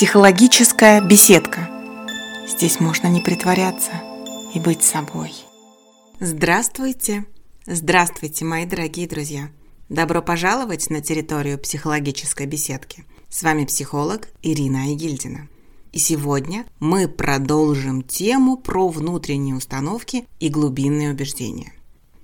Психологическая беседка. Здесь можно не притворяться и быть собой. Здравствуйте! Здравствуйте, мои дорогие друзья! Добро пожаловать на территорию психологической беседки. С вами психолог Ирина Айгильдина. И сегодня мы продолжим тему про внутренние установки и глубинные убеждения.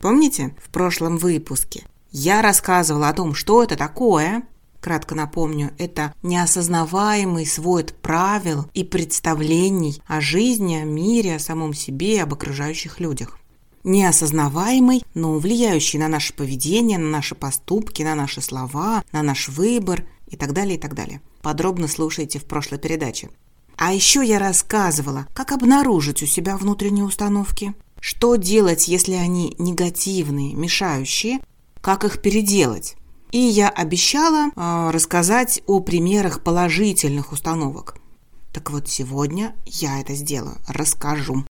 Помните, в прошлом выпуске я рассказывала о том, что это такое, Кратко напомню, это неосознаваемый свод правил и представлений о жизни, о мире, о самом себе, об окружающих людях. Неосознаваемый, но влияющий на наше поведение, на наши поступки, на наши слова, на наш выбор и так далее, и так далее. Подробно слушайте в прошлой передаче. А еще я рассказывала, как обнаружить у себя внутренние установки, что делать, если они негативные, мешающие, как их переделать. И я обещала э, рассказать о примерах положительных установок. Так вот, сегодня я это сделаю, расскажу.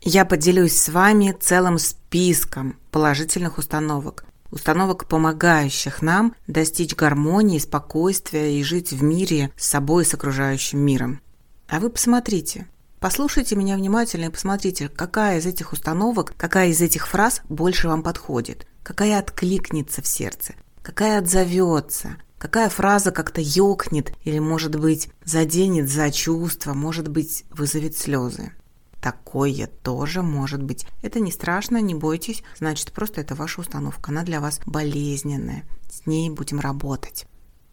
Я поделюсь с вами целым списком положительных установок. Установок, помогающих нам достичь гармонии, спокойствия и жить в мире с собой и с окружающим миром. А вы посмотрите, послушайте меня внимательно и посмотрите, какая из этих установок, какая из этих фраз больше вам подходит, какая откликнется в сердце, какая отзовется, какая фраза как-то ёкнет или, может быть, заденет за чувство, может быть, вызовет слезы. Такое тоже может быть. Это не страшно, не бойтесь, значит, просто это ваша установка, она для вас болезненная. С ней будем работать.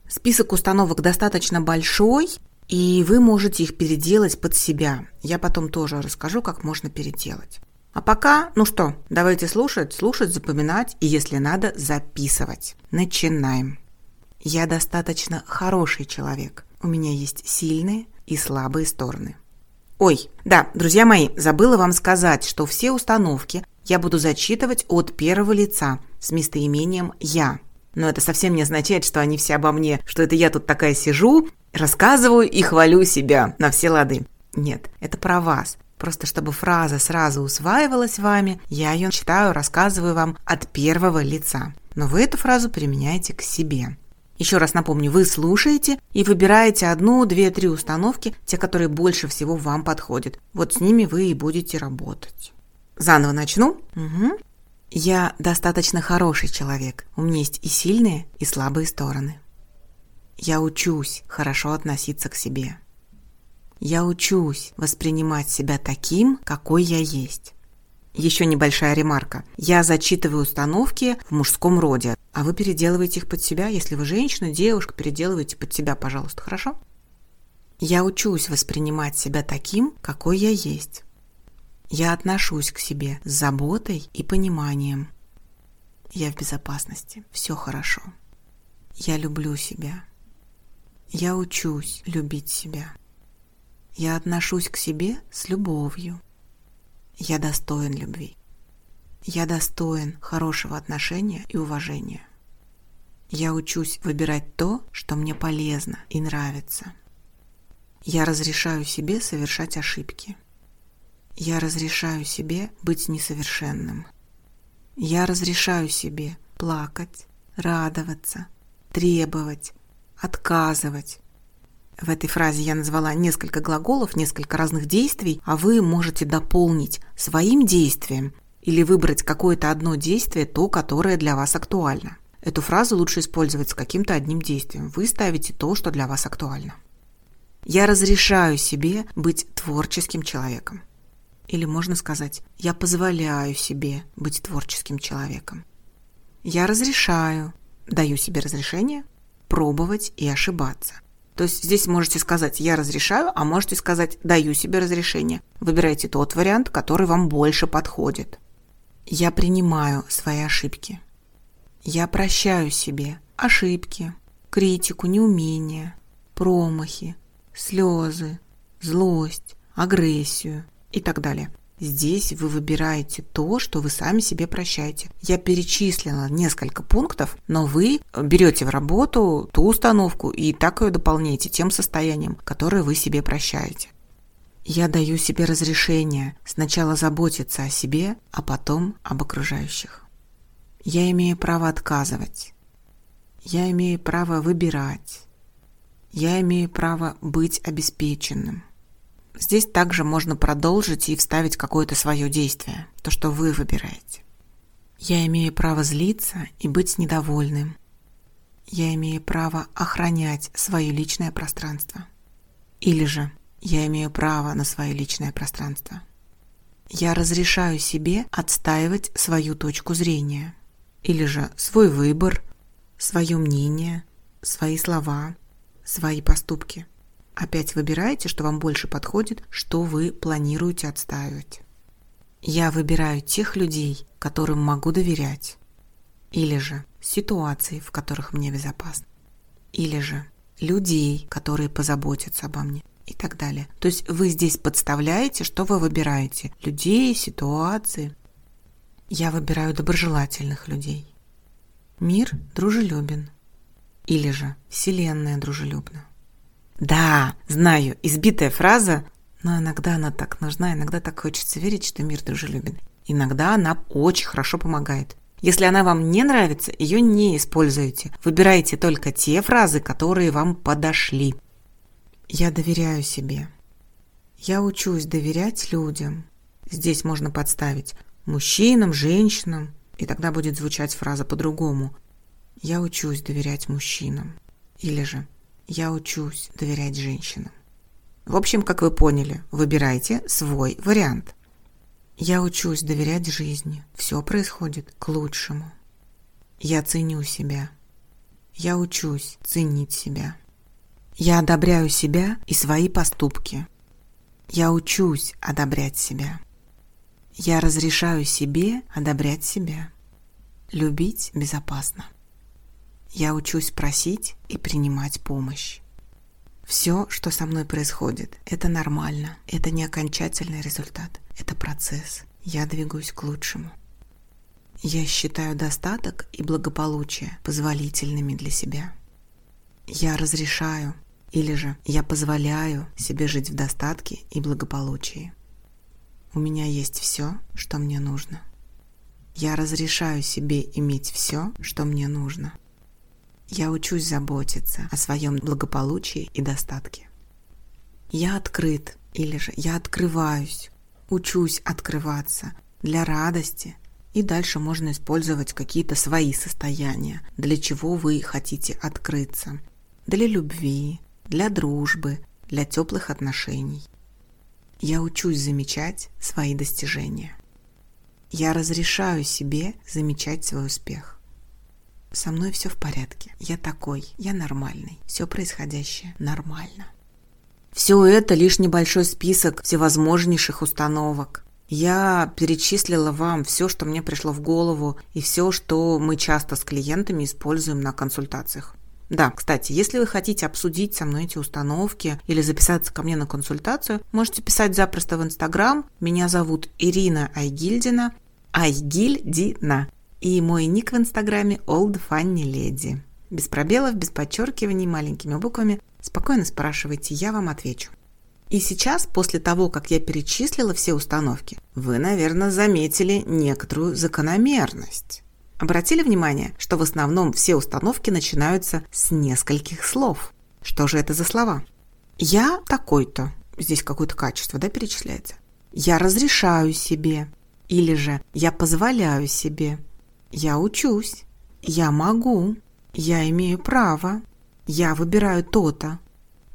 Список установок достаточно большой, и вы можете их переделать под себя. Я потом тоже расскажу, как можно переделать. А пока, ну что, давайте слушать, слушать, запоминать и, если надо, записывать. Начинаем. Я достаточно хороший человек. У меня есть сильные и слабые стороны. Ой, да, друзья мои, забыла вам сказать, что все установки я буду зачитывать от первого лица с местоимением «я». Но это совсем не означает, что они все обо мне, что это я тут такая сижу, рассказываю и хвалю себя на все лады. Нет, это про вас. Просто чтобы фраза сразу усваивалась вами, я ее читаю, рассказываю вам от первого лица. Но вы эту фразу применяете к себе. Еще раз напомню, вы слушаете и выбираете одну, две, три установки, те, которые больше всего вам подходят. Вот с ними вы и будете работать. Заново начну. Угу. Я достаточно хороший человек. У меня есть и сильные, и слабые стороны. Я учусь хорошо относиться к себе. Я учусь воспринимать себя таким, какой я есть. Еще небольшая ремарка. Я зачитываю установки в мужском роде, а вы переделываете их под себя. Если вы женщина, девушка, переделывайте под себя, пожалуйста, хорошо? Я учусь воспринимать себя таким, какой я есть. Я отношусь к себе с заботой и пониманием. Я в безопасности, все хорошо. Я люблю себя. Я учусь любить себя. Я отношусь к себе с любовью. Я достоин любви. Я достоин хорошего отношения и уважения. Я учусь выбирать то, что мне полезно и нравится. Я разрешаю себе совершать ошибки. Я разрешаю себе быть несовершенным. Я разрешаю себе плакать, радоваться, требовать, отказывать, в этой фразе я назвала несколько глаголов, несколько разных действий, а вы можете дополнить своим действием или выбрать какое-то одно действие, то, которое для вас актуально. Эту фразу лучше использовать с каким-то одним действием. Вы ставите то, что для вас актуально. Я разрешаю себе быть творческим человеком. Или можно сказать, я позволяю себе быть творческим человеком. Я разрешаю, даю себе разрешение пробовать и ошибаться. То есть здесь можете сказать «я разрешаю», а можете сказать «даю себе разрешение». Выбирайте тот вариант, который вам больше подходит. Я принимаю свои ошибки. Я прощаю себе ошибки, критику, неумения, промахи, слезы, злость, агрессию и так далее. Здесь вы выбираете то, что вы сами себе прощаете. Я перечислила несколько пунктов, но вы берете в работу ту установку и так ее дополняете тем состоянием, которое вы себе прощаете. Я даю себе разрешение сначала заботиться о себе, а потом об окружающих. Я имею право отказывать. Я имею право выбирать. я имею право быть обеспеченным. Здесь также можно продолжить и вставить какое-то свое действие, то, что вы выбираете. Я имею право злиться и быть недовольным. Я имею право охранять свое личное пространство. Или же я имею право на свое личное пространство. Я разрешаю себе отстаивать свою точку зрения. Или же свой выбор, свое мнение, свои слова, свои поступки. Опять выбираете, что вам больше подходит, что вы планируете отстаивать. Я выбираю тех людей, которым могу доверять. Или же ситуации, в которых мне безопасно. Или же людей, которые позаботятся обо мне и так далее. То есть вы здесь подставляете, что вы выбираете. Людей, ситуации. Я выбираю доброжелательных людей. Мир дружелюбен. Или же Вселенная дружелюбна. Да, знаю, избитая фраза, но иногда она так нужна, иногда так хочется верить, что мир дружелюбен. Иногда она очень хорошо помогает. Если она вам не нравится, ее не используйте. Выбирайте только те фразы, которые вам подошли. Я доверяю себе. Я учусь доверять людям. Здесь можно подставить мужчинам, женщинам, и тогда будет звучать фраза по-другому. Я учусь доверять мужчинам. Или же я учусь доверять женщинам. В общем, как вы поняли, выбирайте свой вариант. Я учусь доверять жизни. Все происходит к лучшему. Я ценю себя. Я учусь ценить себя. Я одобряю себя и свои поступки. Я учусь одобрять себя. Я разрешаю себе одобрять себя. Любить безопасно. Я учусь просить и принимать помощь. Все, что со мной происходит, это нормально. Это не окончательный результат. Это процесс. Я двигаюсь к лучшему. Я считаю достаток и благополучие позволительными для себя. Я разрешаю или же я позволяю себе жить в достатке и благополучии. У меня есть все, что мне нужно. Я разрешаю себе иметь все, что мне нужно. Я учусь заботиться о своем благополучии и достатке. Я открыт, или же я открываюсь, учусь открываться для радости, и дальше можно использовать какие-то свои состояния, для чего вы хотите открыться. Для любви, для дружбы, для теплых отношений. Я учусь замечать свои достижения. Я разрешаю себе замечать свой успех. Со мной все в порядке. Я такой, я нормальный. Все происходящее нормально. Все это лишь небольшой список всевозможнейших установок. Я перечислила вам все, что мне пришло в голову, и все, что мы часто с клиентами используем на консультациях. Да, кстати, если вы хотите обсудить со мной эти установки или записаться ко мне на консультацию, можете писать запросто в Инстаграм. Меня зовут Ирина Айгильдина. Айгильдина. И мой ник в инстаграме Old Funny Lady. Без пробелов, без подчеркиваний, маленькими буквами. Спокойно спрашивайте, я вам отвечу. И сейчас, после того, как я перечислила все установки, вы, наверное, заметили некоторую закономерность. Обратили внимание, что в основном все установки начинаются с нескольких слов. Что же это за слова? Я такой-то. Здесь какое-то качество, да, перечисляется. Я разрешаю себе. Или же я позволяю себе. Я учусь. Я могу. Я имею право. Я выбираю то-то.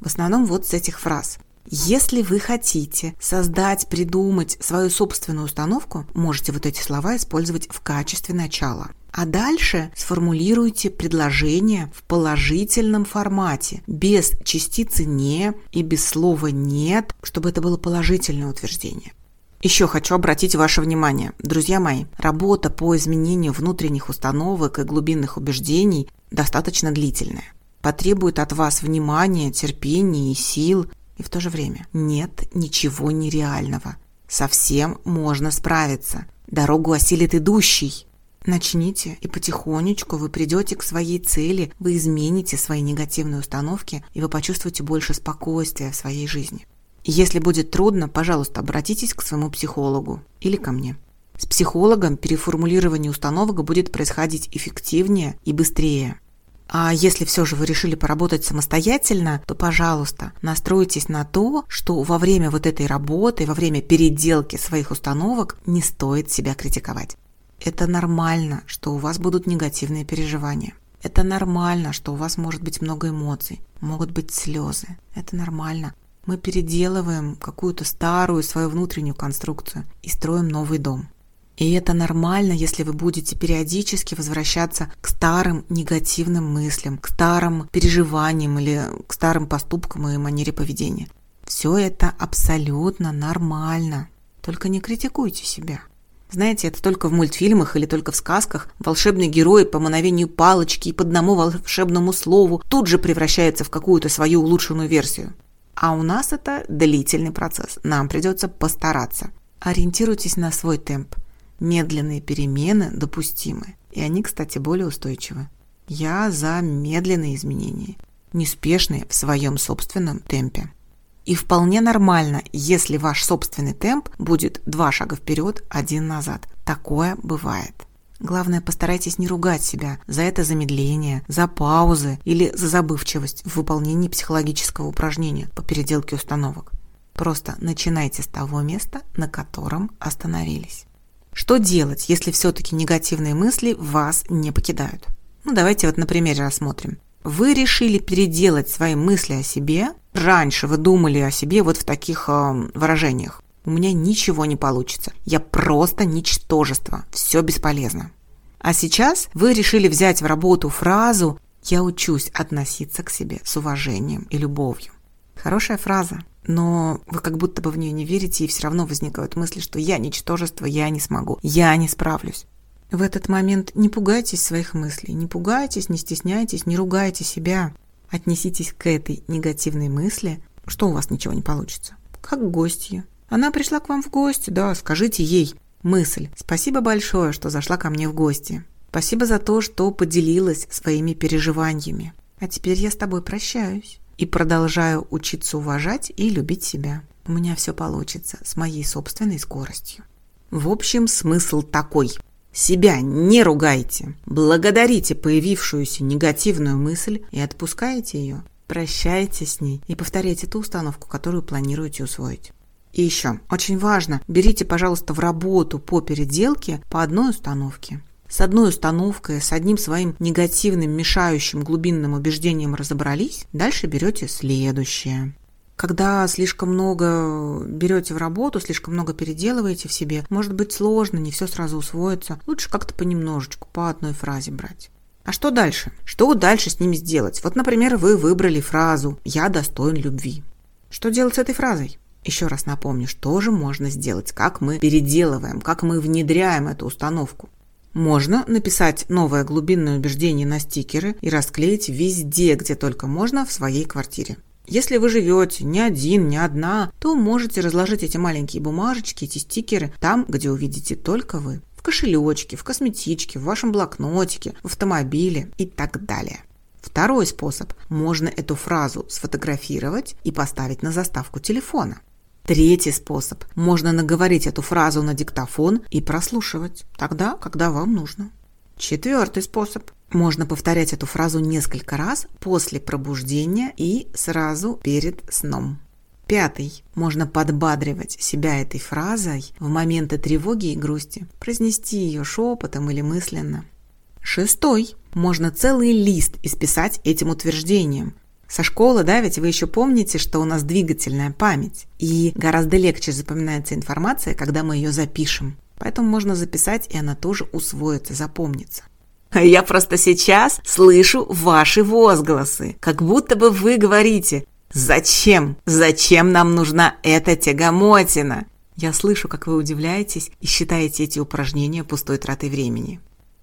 В основном вот с этих фраз. Если вы хотите создать, придумать свою собственную установку, можете вот эти слова использовать в качестве начала. А дальше сформулируйте предложение в положительном формате, без частицы «не» и без слова «нет», чтобы это было положительное утверждение. Еще хочу обратить ваше внимание, друзья мои, работа по изменению внутренних установок и глубинных убеждений достаточно длительная. Потребует от вас внимания, терпения и сил, и в то же время нет ничего нереального. Совсем можно справиться. Дорогу осилит идущий. Начните, и потихонечку вы придете к своей цели, вы измените свои негативные установки, и вы почувствуете больше спокойствия в своей жизни. Если будет трудно, пожалуйста, обратитесь к своему психологу или ко мне. С психологом переформулирование установок будет происходить эффективнее и быстрее. А если все же вы решили поработать самостоятельно, то, пожалуйста, настройтесь на то, что во время вот этой работы, во время переделки своих установок не стоит себя критиковать. Это нормально, что у вас будут негативные переживания. Это нормально, что у вас может быть много эмоций, могут быть слезы. Это нормально. Мы переделываем какую-то старую свою внутреннюю конструкцию и строим новый дом. И это нормально, если вы будете периодически возвращаться к старым негативным мыслям, к старым переживаниям или к старым поступкам и манере поведения. Все это абсолютно нормально. Только не критикуйте себя. Знаете, это только в мультфильмах или только в сказках волшебный герой по мановению палочки и по одному волшебному слову тут же превращается в какую-то свою улучшенную версию. А у нас это длительный процесс. Нам придется постараться. Ориентируйтесь на свой темп – Медленные перемены допустимы, и они, кстати, более устойчивы. Я за медленные изменения, неспешные в своем собственном темпе. И вполне нормально, если ваш собственный темп будет два шага вперед, один назад. Такое бывает. Главное, постарайтесь не ругать себя за это замедление, за паузы или за забывчивость в выполнении психологического упражнения по переделке установок. Просто начинайте с того места, на котором остановились. Что делать, если все-таки негативные мысли вас не покидают? Ну, давайте вот на примере рассмотрим. Вы решили переделать свои мысли о себе. Раньше вы думали о себе вот в таких э, выражениях. У меня ничего не получится. Я просто ничтожество. Все бесполезно. А сейчас вы решили взять в работу фразу «Я учусь относиться к себе с уважением и любовью». Хорошая фраза но вы как будто бы в нее не верите, и все равно возникают мысли, что я ничтожество, я не смогу, я не справлюсь. В этот момент не пугайтесь своих мыслей, не пугайтесь, не стесняйтесь, не ругайте себя. Отнеситесь к этой негативной мысли, что у вас ничего не получится, как к гостье. Она пришла к вам в гости, да, скажите ей мысль. Спасибо большое, что зашла ко мне в гости. Спасибо за то, что поделилась своими переживаниями. А теперь я с тобой прощаюсь и продолжаю учиться уважать и любить себя. У меня все получится с моей собственной скоростью. В общем, смысл такой. Себя не ругайте, благодарите появившуюся негативную мысль и отпускайте ее. Прощайте с ней и повторяйте ту установку, которую планируете усвоить. И еще, очень важно, берите, пожалуйста, в работу по переделке по одной установке. С одной установкой, с одним своим негативным, мешающим глубинным убеждением разобрались, дальше берете следующее. Когда слишком много берете в работу, слишком много переделываете в себе, может быть сложно, не все сразу усвоится. Лучше как-то понемножечку, по одной фразе брать. А что дальше? Что дальше с ними сделать? Вот, например, вы выбрали фразу «Я достоин любви». Что делать с этой фразой? Еще раз напомню, что же можно сделать, как мы переделываем, как мы внедряем эту установку. Можно написать новое глубинное убеждение на стикеры и расклеить везде, где только можно в своей квартире. Если вы живете не один, не одна, то можете разложить эти маленькие бумажечки, эти стикеры там, где увидите только вы. В кошелечке, в косметичке, в вашем блокнотике, в автомобиле и так далее. Второй способ. Можно эту фразу сфотографировать и поставить на заставку телефона. Третий способ. Можно наговорить эту фразу на диктофон и прослушивать. Тогда, когда вам нужно. Четвертый способ. Можно повторять эту фразу несколько раз после пробуждения и сразу перед сном. Пятый. Можно подбадривать себя этой фразой в моменты тревоги и грусти. Произнести ее шепотом или мысленно. Шестой. Можно целый лист исписать этим утверждением. Со школы, да, ведь вы еще помните, что у нас двигательная память. И гораздо легче запоминается информация, когда мы ее запишем. Поэтому можно записать, и она тоже усвоится, запомнится. Я просто сейчас слышу ваши возгласы, как будто бы вы говорите «Зачем? Зачем нам нужна эта тягомотина?» Я слышу, как вы удивляетесь и считаете эти упражнения пустой тратой времени.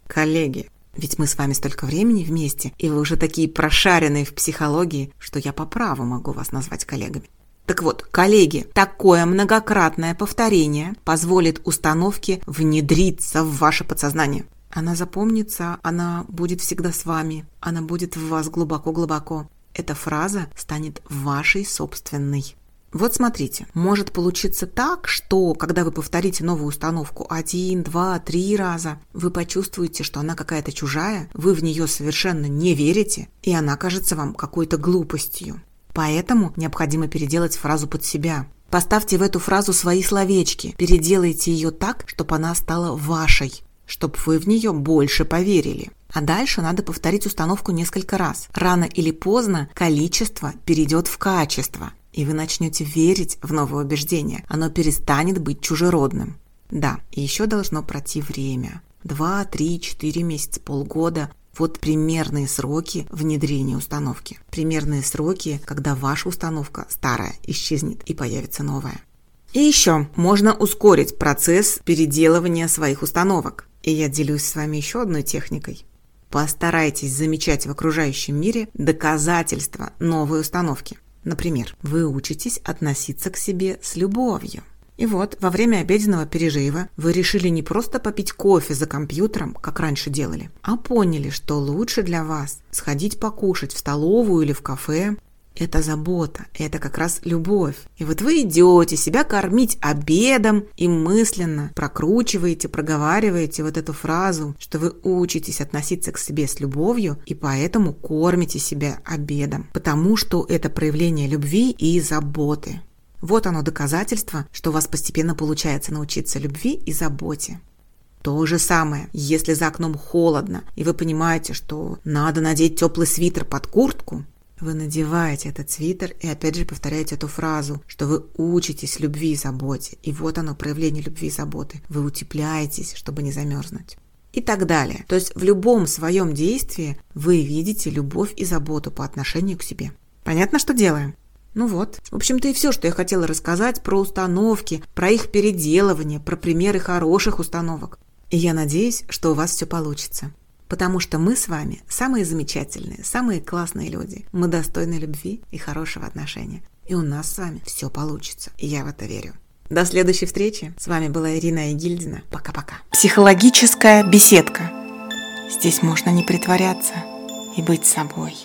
Коллеги, ведь мы с вами столько времени вместе, и вы уже такие прошаренные в психологии, что я по праву могу вас назвать коллегами. Так вот, коллеги, такое многократное повторение позволит установке внедриться в ваше подсознание. Она запомнится, она будет всегда с вами, она будет в вас глубоко-глубоко. Эта фраза станет вашей собственной. Вот смотрите, может получиться так, что когда вы повторите новую установку один, два, три раза, вы почувствуете, что она какая-то чужая, вы в нее совершенно не верите, и она кажется вам какой-то глупостью. Поэтому необходимо переделать фразу под себя. Поставьте в эту фразу свои словечки, переделайте ее так, чтобы она стала вашей, чтобы вы в нее больше поверили. А дальше надо повторить установку несколько раз. Рано или поздно количество перейдет в качество и вы начнете верить в новое убеждение. Оно перестанет быть чужеродным. Да, и еще должно пройти время. Два, три, четыре месяца, полгода. Вот примерные сроки внедрения установки. Примерные сроки, когда ваша установка старая исчезнет и появится новая. И еще можно ускорить процесс переделывания своих установок. И я делюсь с вами еще одной техникой. Постарайтесь замечать в окружающем мире доказательства новой установки. Например, вы учитесь относиться к себе с любовью. И вот, во время обеденного пережива вы решили не просто попить кофе за компьютером, как раньше делали, а поняли, что лучше для вас сходить покушать в столовую или в кафе, это забота, это как раз любовь. И вот вы идете себя кормить обедом и мысленно прокручиваете, проговариваете вот эту фразу, что вы учитесь относиться к себе с любовью и поэтому кормите себя обедом, потому что это проявление любви и заботы. Вот оно доказательство, что у вас постепенно получается научиться любви и заботе. То же самое, если за окном холодно, и вы понимаете, что надо надеть теплый свитер под куртку, вы надеваете этот свитер и опять же повторяете эту фразу, что вы учитесь любви и заботе. И вот оно, проявление любви и заботы. Вы утепляетесь, чтобы не замерзнуть. И так далее. То есть в любом своем действии вы видите любовь и заботу по отношению к себе. Понятно, что делаем? Ну вот. В общем-то и все, что я хотела рассказать про установки, про их переделывание, про примеры хороших установок. И я надеюсь, что у вас все получится. Потому что мы с вами самые замечательные, самые классные люди. Мы достойны любви и хорошего отношения. И у нас с вами все получится. И я в это верю. До следующей встречи. С вами была Ирина Егильдина. Пока-пока. Психологическая беседка. Здесь можно не притворяться и быть собой.